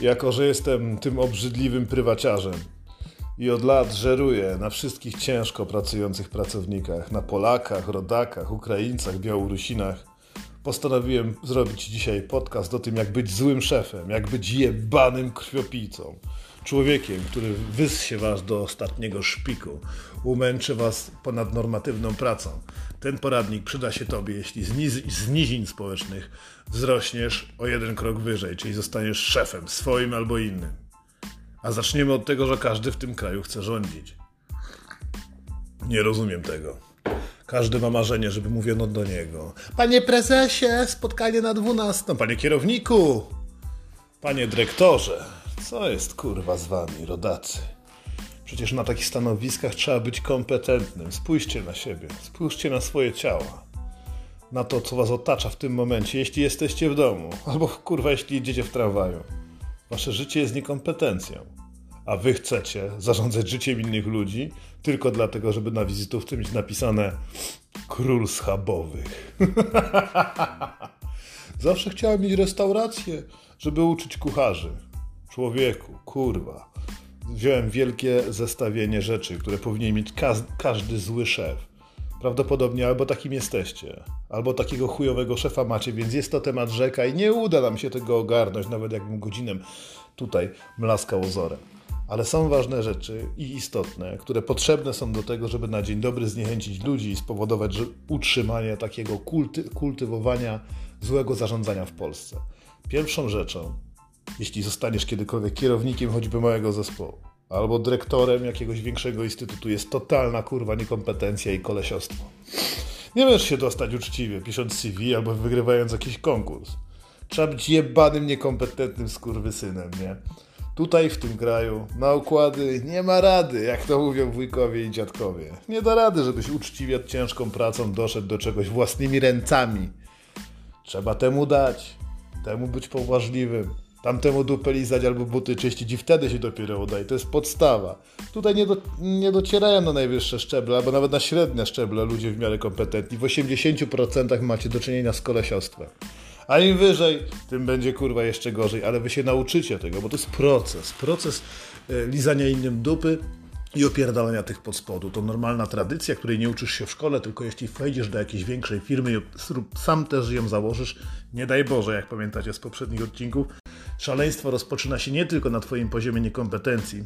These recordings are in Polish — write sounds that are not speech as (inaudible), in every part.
Jako, że jestem tym obrzydliwym prywaciarzem i od lat żeruję na wszystkich ciężko pracujących pracownikach, na Polakach, Rodakach, Ukraińcach, Białorusinach, postanowiłem zrobić dzisiaj podcast o tym, jak być złym szefem, jak być jebanym krwiopijcą. Człowiekiem, który wyssie was do ostatniego szpiku, umęczy was ponadnormatywną pracą. Ten poradnik przyda się tobie, jeśli z, z nizin społecznych wzrośniesz o jeden krok wyżej, czyli zostaniesz szefem swoim albo innym. A zaczniemy od tego, że każdy w tym kraju chce rządzić. Nie rozumiem tego. Każdy ma marzenie, żeby mówiono do niego. Panie prezesie, spotkanie na 12. Panie kierowniku, panie dyrektorze. Co jest kurwa z wami, rodacy? Przecież na takich stanowiskach trzeba być kompetentnym. Spójrzcie na siebie, spójrzcie na swoje ciała. Na to, co was otacza w tym momencie, jeśli jesteście w domu, albo kurwa, jeśli jedziecie w tramwaju. Wasze życie jest niekompetencją. A wy chcecie zarządzać życiem innych ludzi tylko dlatego, żeby na wizytówce mieć napisane król schabowych. (laughs) Zawsze chciałem mieć restaurację, żeby uczyć kucharzy. Człowieku, kurwa. Wziąłem wielkie zestawienie rzeczy, które powinien mieć ka- każdy zły szef. Prawdopodobnie albo takim jesteście, albo takiego chujowego szefa macie, więc jest to temat rzeka i nie uda nam się tego ogarnąć, nawet jakbym godzinem tutaj mlaskał ozorem. Ale są ważne rzeczy i istotne, które potrzebne są do tego, żeby na dzień dobry zniechęcić ludzi i spowodować że utrzymanie takiego kulty, kultywowania złego zarządzania w Polsce. Pierwszą rzeczą, jeśli zostaniesz kiedykolwiek kierownikiem choćby małego zespołu, albo dyrektorem jakiegoś większego instytutu, jest totalna kurwa niekompetencja i kolesiostwo. Nie możesz się dostać uczciwie, pisząc CV albo wygrywając jakiś konkurs. Trzeba być jebanym, niekompetentnym skurwysynem, nie? Tutaj w tym kraju na układy nie ma rady, jak to mówią wujkowie i dziadkowie. Nie da rady, żebyś uczciwie ciężką pracą doszedł do czegoś własnymi ręcami. Trzeba temu dać, temu być poważliwym, tamtemu dupę lizać albo buty czyścić i wtedy się dopiero uda. I to jest podstawa. Tutaj nie, do, nie docierają na najwyższe szczeble, albo nawet na średnie szczeble ludzie w miarę kompetentni. W 80% macie do czynienia z kolesiostwem. A im wyżej, tym będzie kurwa jeszcze gorzej, ale wy się nauczycie tego, bo to jest proces. Proces e, lizania innym dupy i opierdalania tych pod spodu. To normalna tradycja, której nie uczysz się w szkole, tylko jeśli wejdziesz do jakiejś większej firmy i sam też ją założysz, nie daj Boże, jak pamiętacie z poprzednich odcinków, szaleństwo rozpoczyna się nie tylko na twoim poziomie niekompetencji,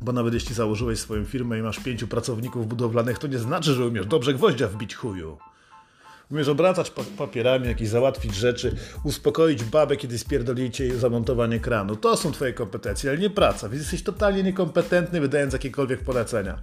bo nawet jeśli założyłeś swoją firmę i masz pięciu pracowników budowlanych, to nie znaczy, że umiesz dobrze gwoździa wbić chuju. Umiesz obracać papierami, jakieś załatwić rzeczy, uspokoić babę, kiedy spierdolicie jej zamontowanie kranu. To są twoje kompetencje, ale nie praca, więc jesteś totalnie niekompetentny, wydając jakiekolwiek polecenia.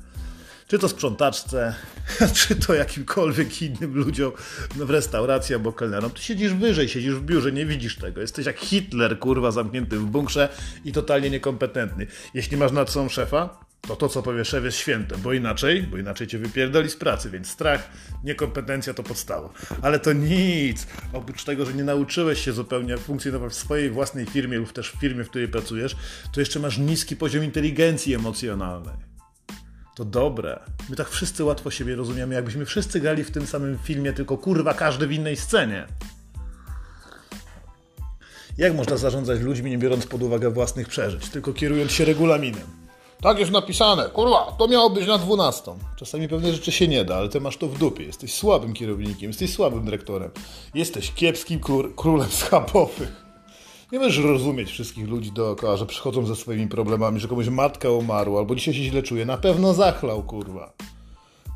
Czy to sprzątaczce, (laughs) czy to jakimkolwiek innym ludziom w restauracji albo kelnerom. Ty siedzisz wyżej, siedzisz w biurze, nie widzisz tego. Jesteś jak Hitler, kurwa, zamknięty w bunkrze i totalnie niekompetentny. Jeśli masz nad sobą szefa, to to, co powie szef jest święte, bo inaczej, bo inaczej cię wypierdoli z pracy, więc strach, niekompetencja to podstawa. Ale to nic. Oprócz tego, że nie nauczyłeś się zupełnie funkcjonować w swojej własnej firmie lub też w firmie, w której pracujesz, to jeszcze masz niski poziom inteligencji emocjonalnej. To dobre. My tak wszyscy łatwo siebie rozumiemy, jakbyśmy wszyscy grali w tym samym filmie, tylko kurwa każdy w innej scenie. Jak można zarządzać ludźmi, nie biorąc pod uwagę własnych przeżyć, tylko kierując się regulaminem? Tak jest napisane, kurwa, to miało być na 12. Czasami pewne rzeczy się nie da, ale ty masz to w dupie. Jesteś słabym kierownikiem, jesteś słabym dyrektorem. Jesteś kiepskim królem schabowych. Nie możesz rozumieć wszystkich ludzi dookoła, że przychodzą ze swoimi problemami, że komuś matka umarła, albo dzisiaj się źle czuje. Na pewno zachlał, kurwa.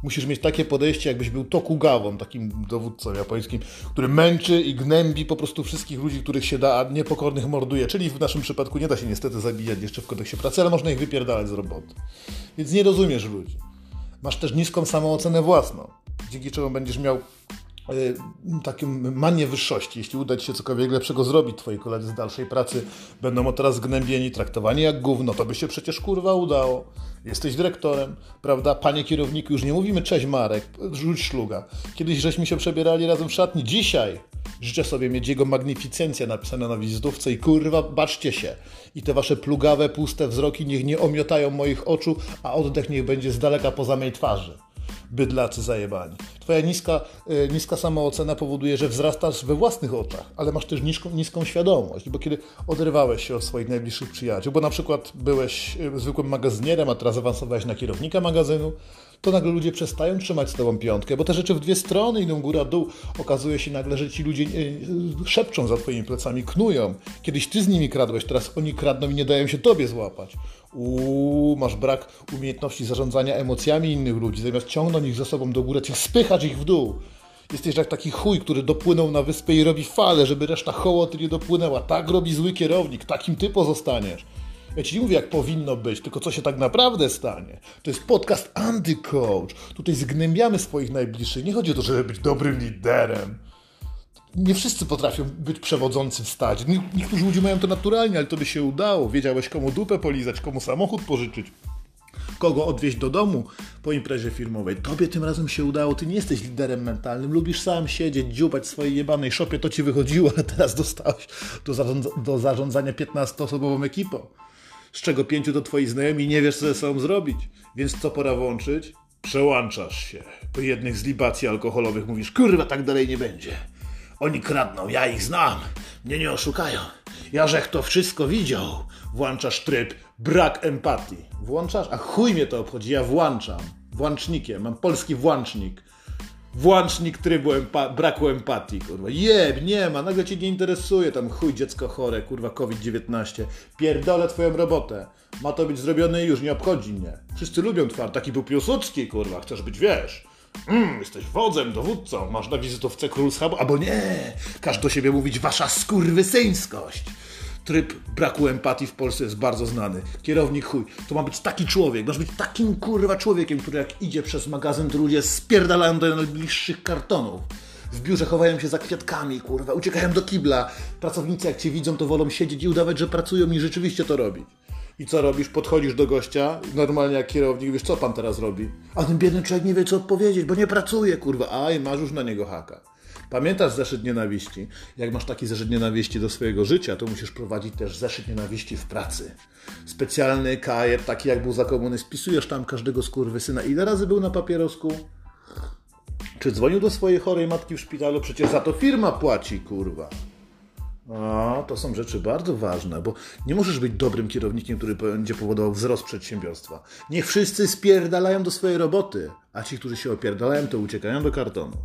Musisz mieć takie podejście, jakbyś był Tokugawą, takim dowódcą japońskim, który męczy i gnębi po prostu wszystkich ludzi, których się da, a niepokornych morduje. Czyli w naszym przypadku nie da się niestety zabijać jeszcze w kodeksie pracy, ale można ich wypierdalać z roboty. Więc nie rozumiesz ludzi. Masz też niską samoocenę własną, dzięki czemu będziesz miał Y, taką manię wyższości. Jeśli uda Ci się cokolwiek lepszego zrobić, Twoi koledzy z dalszej pracy będą o teraz zgnębieni, traktowani jak gówno, to by się przecież kurwa udało. Jesteś dyrektorem, prawda? Panie kierowniku, już nie mówimy cześć Marek, rzuć szluga. Kiedyś żeśmy się przebierali razem w szatni, dzisiaj życzę sobie mieć jego magnificencja napisane na wizytówce i kurwa, baczcie się. I te wasze plugawe, puste wzroki niech nie omiotają moich oczu, a oddech niech będzie z daleka poza mej twarzy Bydlacy zajebani. Twoja niska, e, niska samoocena powoduje, że wzrastasz we własnych oczach, ale masz też niską, niską świadomość, bo kiedy oderwałeś się od swoich najbliższych przyjaciół, bo na przykład byłeś e, zwykłym magazynierem, a teraz awansowałeś na kierownika magazynu, to nagle ludzie przestają trzymać z tobą piątkę, bo te rzeczy w dwie strony idą góra-dół. Okazuje się nagle, że ci ludzie e, szepczą za twoimi plecami, knują. Kiedyś ty z nimi kradłeś, teraz oni kradną i nie dają się tobie złapać. Uuu, masz brak umiejętności zarządzania emocjami innych ludzi. Zamiast ciągnąć ich za sobą do góry, chcesz spychać ich w dół. Jesteś jak taki chuj, który dopłynął na wyspę i robi fale, żeby reszta hołoty nie dopłynęła. Tak robi zły kierownik, takim ty pozostaniesz. Ja ci nie mówię, jak powinno być, tylko co się tak naprawdę stanie. To jest podcast Antycoach. Tutaj zgnębiamy swoich najbliższych. Nie chodzi o to, żeby być dobrym liderem. Nie wszyscy potrafią być przewodzącym w stadzie. Niektórzy ludzie mają to naturalnie, ale to by się udało. Wiedziałeś, komu dupę polizać, komu samochód pożyczyć, kogo odwieźć do domu po imprezie firmowej. Tobie tym razem się udało. Ty nie jesteś liderem mentalnym. Lubisz sam siedzieć, dziubać w swojej jebanej szopie. To ci wychodziło, ale teraz dostałeś do, zarządza do zarządzania 15-osobową ekipą z czego pięciu to twoi znajomi nie wiesz, co ze sobą zrobić. Więc co pora włączyć? Przełączasz się. Po jednych z libacji alkoholowych mówisz, kurwa, tak dalej nie będzie. Oni kradną, ja ich znam, mnie nie oszukają. Ja żech to wszystko widział. Włączasz tryb brak empatii. Włączasz? A chuj mnie to obchodzi, ja włączam. Włącznikiem, mam polski włącznik. Włącznik trybu empa braku empatii, kurwa. Jeb, nie ma, nagle cię nie interesuje, tam chuj dziecko chore, kurwa, COVID-19. Pierdolę twoją robotę. Ma to być zrobione i już, nie obchodzi mnie. Wszyscy lubią twar, taki był Piłsudski, kurwa, chcesz być, wiesz... Mm, jesteś wodzem, dowódcą, masz na wizytówce król schabu, albo nie, każ do siebie mówić wasza skurwysyńskość tryb braku empatii w Polsce jest bardzo znany. Kierownik chuj. To ma być taki człowiek. Masz być takim kurwa człowiekiem, który jak idzie przez magazyn, to ludzie spierdalają do najbliższych kartonów. W biurze chowają się za kwiatkami, kurwa, uciekają do kibla. Pracownicy jak cię widzą, to wolą siedzieć i udawać, że pracują i rzeczywiście to robić. I co robisz? Podchodzisz do gościa, normalnie jak kierownik, wiesz, co pan teraz robi? A ten biedny człowiek nie wie, co odpowiedzieć, bo nie pracuje, kurwa. A, i masz już na niego haka. Pamiętasz zeszyt nienawiści? Jak masz taki zeszyt nienawiści do swojego życia, to musisz prowadzić też zeszyt nienawiści w pracy. Specjalny kajet, taki jak był za komuny, spisujesz tam każdego syna. Ile razy był na papierosku? Czy dzwonił do swojej chorej matki w szpitalu? Przecież za to firma płaci, kurwa. A, to są rzeczy bardzo ważne, bo nie możesz być dobrym kierownikiem, który będzie powodował wzrost przedsiębiorstwa. Niech wszyscy spierdalają do swojej roboty, a ci, którzy się opierdalają, to uciekają do kartonu.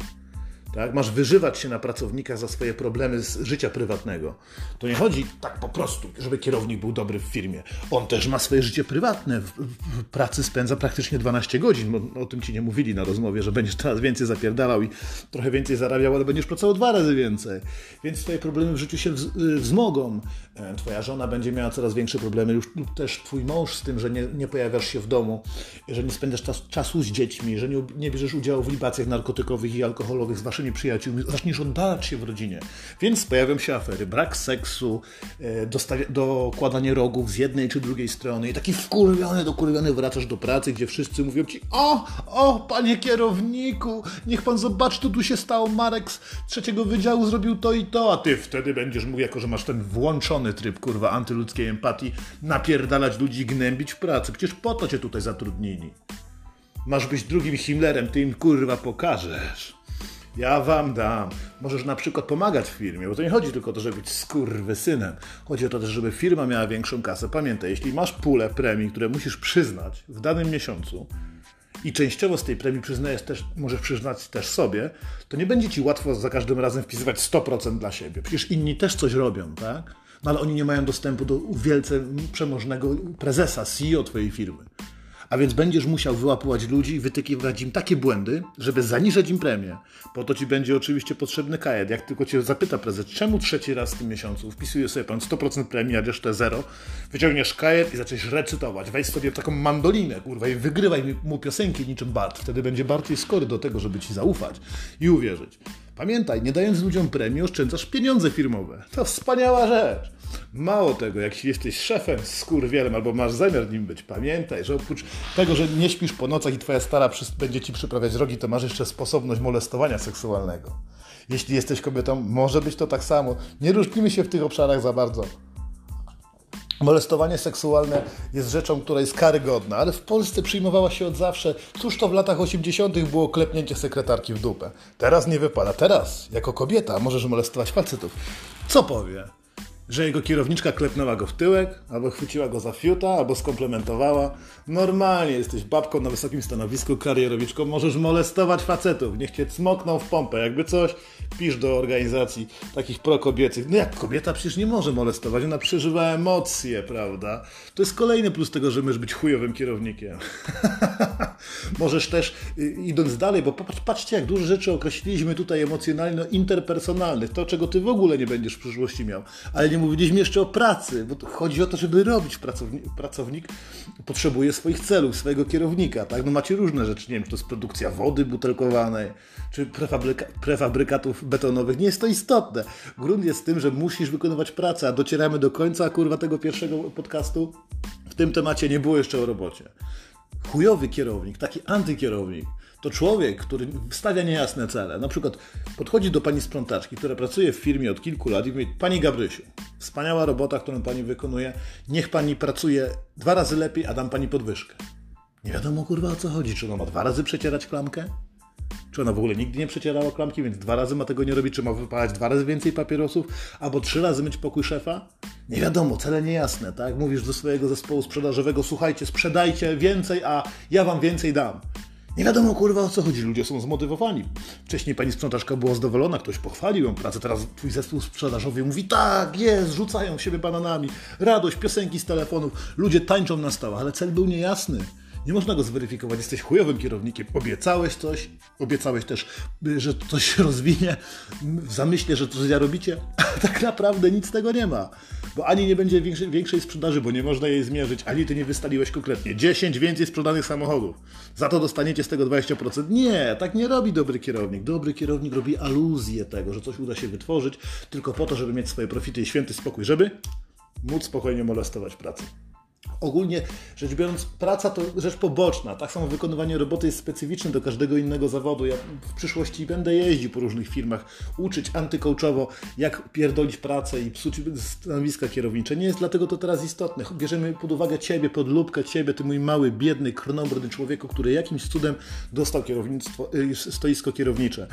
Tak? Masz wyżywać się na pracownikach za swoje problemy z życia prywatnego. To nie chodzi tak po prostu, żeby kierownik był dobry w firmie. On też ma swoje życie prywatne. W, w pracy spędza praktycznie 12 godzin. Bo o tym ci nie mówili na rozmowie, że będziesz teraz więcej zapierdalał i trochę więcej zarabiał, ale będziesz pracował dwa razy więcej. Więc twoje problemy w życiu się wzmogą. E, twoja żona będzie miała coraz większe problemy, lub też twój mąż z tym, że nie, nie pojawiasz się w domu, że nie spędzasz czas, czasu z dziećmi, że nie, nie bierzesz udziału w libacjach narkotykowych i alkoholowych z waszymi naszymi przyjaciółmi, oddalać się w rodzinie. Więc pojawią się afery, brak seksu, e, dokładanie rogów z jednej czy drugiej strony i taki wkurwiony, dokurwiony wracasz do pracy, gdzie wszyscy mówią ci o, o, panie kierowniku, niech pan zobaczy, co tu się stało, Marek z trzeciego wydziału zrobił to i to, a ty wtedy będziesz mógł, jako że masz ten włączony tryb, kurwa, antyludzkiej empatii, napierdalać ludzi, gnębić w pracy. Przecież po to cię tutaj zatrudnili. Masz być drugim Himmlerem, ty im kurwa pokażesz. Ja wam dam. Możesz na przykład pomagać w firmie, bo to nie chodzi tylko o to, żeby być skurwysynem. Chodzi o to też, żeby firma miała większą kasę. Pamiętaj, jeśli masz pulę premii, które musisz przyznać w danym miesiącu i częściowo z tej premii przyznajesz też, możesz przyznać też sobie, to nie będzie ci łatwo za każdym razem wpisywać 100% dla siebie. Przecież inni też coś robią, tak? No ale oni nie mają dostępu do wielce przemożnego prezesa, CEO twojej firmy. A więc będziesz musiał wyłapywać ludzi i wytykiwać im takie błędy, żeby zaniżać im premię. Po to ci będzie oczywiście potrzebny kajet. Jak tylko cię zapyta prezes, czemu trzeci raz w tym miesiącu wpisuje sobie pan 100% premii, a resztę zero, wyciągniesz kajet i zaczniesz recytować. Weź sobie taką mandolinę, kurwa, i wygrywaj mu piosenki niczym Bart. Wtedy będzie bardziej skory do tego, żeby ci zaufać i uwierzyć. Pamiętaj, nie dając ludziom premii, oszczędzasz pieniądze firmowe. To wspaniała rzecz. Mało tego, jak jesteś szefem z kurwielem albo masz zamiar nim być, pamiętaj, że oprócz tego, że nie śpisz po nocach i twoja stara będzie ci przyprawiać rogi, to masz jeszcze sposobność molestowania seksualnego. Jeśli jesteś kobietą, może być to tak samo. Nie różnimy się w tych obszarach za bardzo. Molestowanie seksualne jest rzeczą, która jest karygodna, ale w Polsce przyjmowała się od zawsze. Cóż to w latach 80. było klepnięcie sekretarki w dupę. Teraz nie wypada. Teraz, jako kobieta, możesz molestować facetów. Co powie? Że jego kierowniczka klepnęła go w tyłek, albo chwyciła go za fiuta, albo skomplementowała. Normalnie jesteś babką na wysokim stanowisku, karierowiczką, możesz molestować facetów, niech cię cmokną w pompę, jakby coś, pisz do organizacji takich prokobiecych. No jak kobieta przecież nie może molestować, ona przeżywa emocje, prawda? To jest kolejny plus tego, że możesz być chujowym kierownikiem. (laughs) możesz też, y, idąc dalej, bo patrzcie, jak dużo rzeczy określiliśmy tutaj emocjonalno-interpersonalnych, to czego ty w ogóle nie będziesz w przyszłości miał, ale nie mówiliśmy jeszcze o pracy, bo chodzi o to, żeby robić. Pracownik, pracownik potrzebuje swoich celów, swojego kierownika. Tak? No macie różne rzeczy, nie wiem, czy to jest produkcja wody butelkowanej, czy prefabryka, prefabrykatów betonowych. Nie jest to istotne. Grunt jest tym, że musisz wykonywać pracę, a docieramy do końca, kurwa, tego pierwszego podcastu. W tym temacie nie było jeszcze o robocie. Chujowy kierownik, taki antykierownik, to człowiek, który stawia niejasne cele. Na przykład podchodzi do pani sprzątaczki, która pracuje w firmie od kilku lat i mówi: Pani Gabrysiu, wspaniała robota, którą pani wykonuje, niech pani pracuje dwa razy lepiej, a dam pani podwyżkę. Nie wiadomo kurwa o co chodzi. Czy ona ma dwa razy przecierać klamkę? Czy ona w ogóle nigdy nie przecierała klamki, więc dwa razy ma tego nie robić? Czy ma wypalać dwa razy więcej papierosów? Albo trzy razy myć pokój szefa? Nie wiadomo, cele niejasne, tak? Mówisz do swojego zespołu sprzedażowego, słuchajcie, sprzedajcie więcej, a ja wam więcej dam. Nie wiadomo kurwa o co chodzi, ludzie są zmotywowani. Wcześniej pani sprzątaczka była zadowolona, ktoś pochwalił ją pracę, teraz twój zespół sprzedażowy mówi tak, jest, rzucają siebie bananami, radość, piosenki z telefonów, ludzie tańczą na stołach, ale cel był niejasny. Nie można go zweryfikować, jesteś chujowym kierownikiem, obiecałeś coś, obiecałeś też, że coś się rozwinie, w zamyśle, że coś robicie, (laughs) a tak naprawdę nic z tego nie ma. Bo ani nie będzie większej, większej sprzedaży, bo nie można jej zmierzyć, ani ty nie wystaliłeś konkretnie 10 więcej sprzedanych samochodów. Za to dostaniecie z tego 20%. Nie, tak nie robi dobry kierownik. Dobry kierownik robi aluzję tego, że coś uda się wytworzyć tylko po to, żeby mieć swoje profity i święty spokój, żeby móc spokojnie molestować pracę. Ogólnie rzecz biorąc, praca to rzecz poboczna. Tak samo wykonywanie roboty jest specyficzne do każdego innego zawodu. Ja w przyszłości będę jeździł po różnych firmach, uczyć antykołczowo, jak pierdolić pracę i psuć stanowiska kierownicze. Nie jest dlatego to teraz istotne. Bierzemy pod uwagę Ciebie, pod lubkę Ciebie, Ty mój mały, biedny, krnobrny człowieku, który jakimś cudem dostał kierownictwo, y, stoisko kierownicze.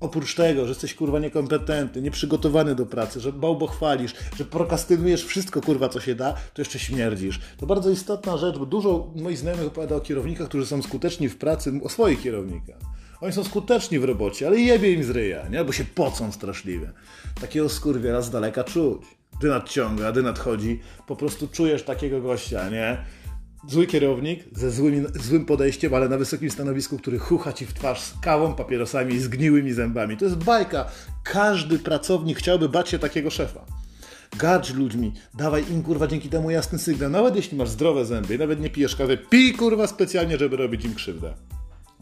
Oprócz tego, że jesteś kurwa niekompetentny, nieprzygotowany do pracy, że bałbo chwalisz, że prokastynujesz wszystko kurwa co się da, to jeszcze śmierdzisz. To bardzo istotna rzecz, bo dużo moich znajomych opowiada o kierownikach, którzy są skuteczni w pracy, o swoich kierownikach. Oni są skuteczni w robocie, ale jebie im z ryja, nie? Bo się pocą straszliwie. Takiego skurwiela z daleka czuć. Gdy nadciąga, gdy nadchodzi, po prostu czujesz takiego gościa, nie? Zły kierownik ze złym, złym podejściem, ale na wysokim stanowisku, który chucha ci w twarz z kawą, papierosami i zgniłymi zębami. To jest bajka. Każdy pracownik chciałby bać się takiego szefa. Gadź ludźmi, dawaj im kurwa dzięki temu jasny sygnał. Nawet jeśli masz zdrowe zęby, nawet nie pijesz kawy, pij kurwa specjalnie, żeby robić im krzywdę.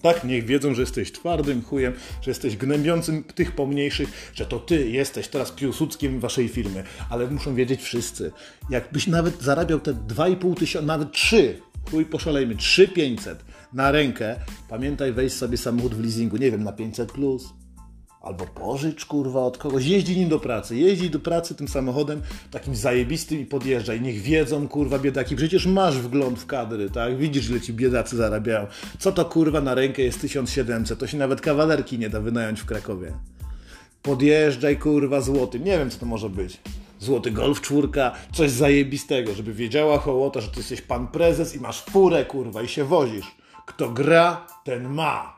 Tak, niech wiedzą, że jesteś twardym chujem, że jesteś gnębiącym tych pomniejszych, że to ty jesteś teraz piłsudskim waszej firmy. Ale muszą wiedzieć wszyscy. Jakbyś nawet zarabiał te 2,5 tysiąca, nawet 3, chuj poszalejmy, 3,500 na rękę, pamiętaj wejść sobie samochód w leasingu, nie wiem, na 500 plus Albo pożycz, kurwa, od kogoś. Jeździ nim do pracy. Jeździ do pracy tym samochodem takim zajebistym i podjeżdżaj. Niech wiedzą, kurwa, biedaki. Przecież masz wgląd w kadry, tak? Widzisz, ile ci biedacy zarabiają. Co to, kurwa, na rękę jest 1700? To się nawet kawalerki nie da wynająć w Krakowie. Podjeżdżaj, kurwa, złoty. Nie wiem, co to może być. Złoty Golf czwórka, coś zajebistego, żeby wiedziała hołota, że ty jesteś pan prezes i masz furę, kurwa, i się wozisz. Kto gra, ten ma.